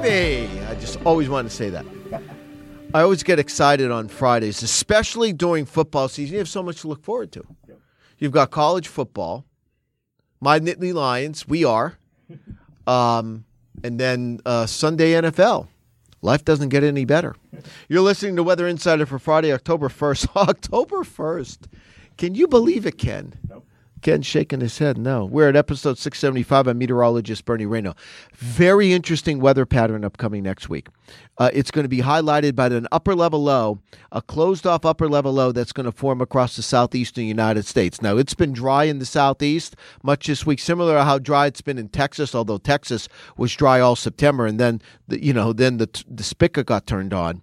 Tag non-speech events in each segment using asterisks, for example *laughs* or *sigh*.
baby. I just always want to say that. I always get excited on Fridays, especially during football season. You have so much to look forward to. You've got college football, my Nittany Lions, we are, um, and then uh, Sunday NFL. Life doesn't get any better. You're listening to Weather Insider for Friday, October 1st. *laughs* October 1st. Can you believe it, Ken? Ken's shaking his head. No. We're at episode 675. I'm meteorologist Bernie Rayno. Very interesting weather pattern upcoming next week. Uh, it's going to be highlighted by an upper level low, a closed off upper level low that's going to form across the southeastern United States. Now, it's been dry in the southeast much this week, similar to how dry it's been in Texas, although Texas was dry all September. And then, the, you know, then the, the spigot got turned on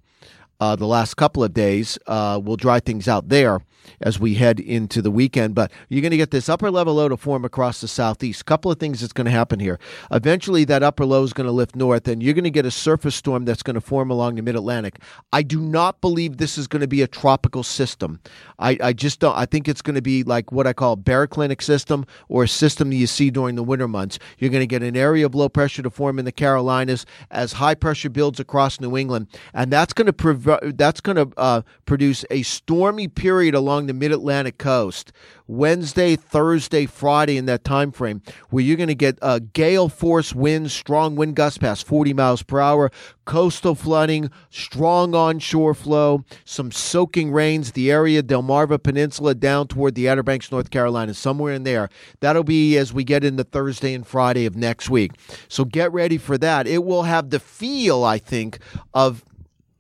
uh, the last couple of days. Uh, will dry things out there as we head into the weekend. But you're going to get this upper level low to form across the southeast. Couple of things that's going to happen here. Eventually, that upper low is going to lift north, and you're going to get a surface storm that's going to form along the mid Atlantic. I do not believe this is going to be a tropical system. I, I just don't. I think it's going to be like what I call a baroclinic system or a system that you see during the winter months. You're going to get an area of low pressure to form in the Carolinas as high pressure builds across New England, and that's going to prov- that's going to uh, produce a stormy period along the mid Atlantic coast. Wednesday, Thursday, Friday in that time frame, where you're going to get uh, gale force winds, strong wind gusts past 40 miles per hour, coastal flooding, strong onshore flow, some soaking rains. The area Delmarva Peninsula down toward the Outer Banks, North Carolina, somewhere in there. That'll be as we get into Thursday and Friday of next week. So get ready for that. It will have the feel, I think, of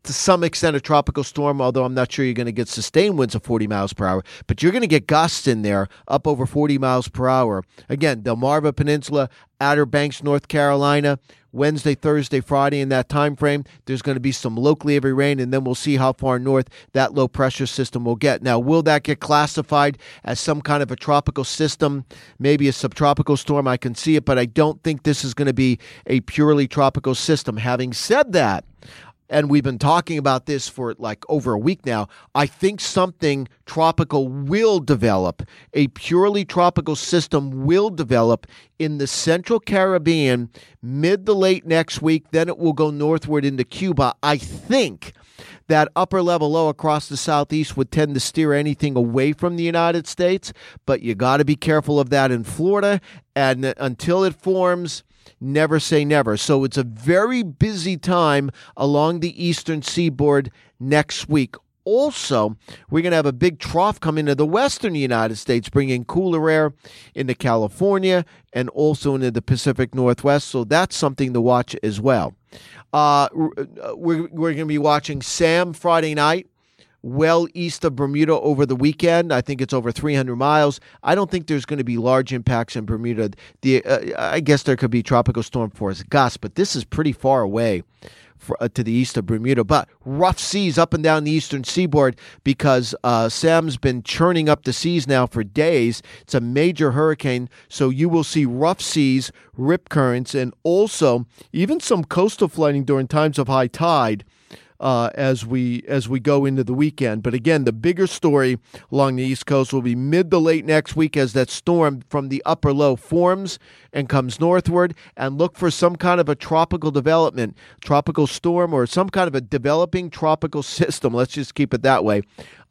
to some extent a tropical storm, although I'm not sure you're going to get sustained winds of 40 miles per hour, but you're going to get gusts in there up over 40 miles per hour. Again, Delmarva Peninsula, Outer Banks, North Carolina, Wednesday, Thursday, Friday in that time frame. There's going to be some locally heavy rain, and then we'll see how far north that low pressure system will get. Now, will that get classified as some kind of a tropical system, maybe a subtropical storm? I can see it, but I don't think this is going to be a purely tropical system. Having said that, and we've been talking about this for like over a week now. I think something tropical will develop. A purely tropical system will develop in the central Caribbean mid to late next week. Then it will go northward into Cuba. I think that upper level low across the southeast would tend to steer anything away from the United States, but you got to be careful of that in Florida. And until it forms, never say never. So it's a very busy time along the eastern seaboard next week. Also, we're going to have a big trough come into the western United States, bringing cooler air into California and also into the Pacific Northwest. So that's something to watch as well. Uh, we're we're going to be watching Sam Friday night well east of Bermuda over the weekend. I think it's over 300 miles. I don't think there's going to be large impacts in Bermuda. The uh, I guess there could be tropical storm force gusts, but this is pretty far away. For, uh, to the east of Bermuda, but rough seas up and down the eastern seaboard because uh, Sam's been churning up the seas now for days. It's a major hurricane, so you will see rough seas, rip currents, and also even some coastal flooding during times of high tide uh, as we as we go into the weekend. But again, the bigger story along the East Coast will be mid to late next week as that storm from the upper low forms and comes northward. And look for some kind of a tropical development, tropical storm, or some kind of a developing tropical *laughs* system. Let's just keep it that way.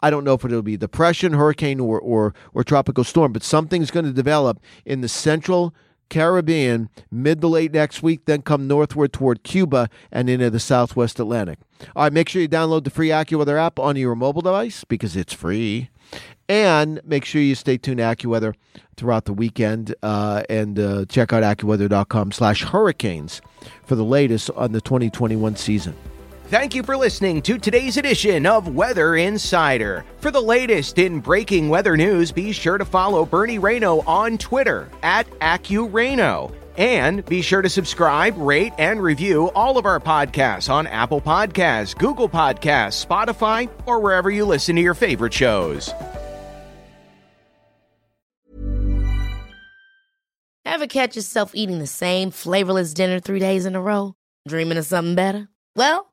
I don't know if it'll be depression, hurricane, or or, or tropical storm, but something's going to develop in the central Caribbean mid to late next week, then come northward toward Cuba and into the southwest Atlantic. All right, make sure you download the free AccuWeather app on your mobile device because it's free. And make sure you stay tuned to AccuWeather throughout the weekend uh, and uh, check out AccuWeather.com slash hurricanes for the latest on the 2021 season. Thank you for listening to today's edition of Weather Insider. For the latest in breaking weather news, be sure to follow Bernie Rayno on Twitter at AccuRayno. And be sure to subscribe, rate, and review all of our podcasts on Apple Podcasts, Google Podcasts, Spotify, or wherever you listen to your favorite shows. Ever catch yourself eating the same flavorless dinner three days in a row? Dreaming of something better? Well,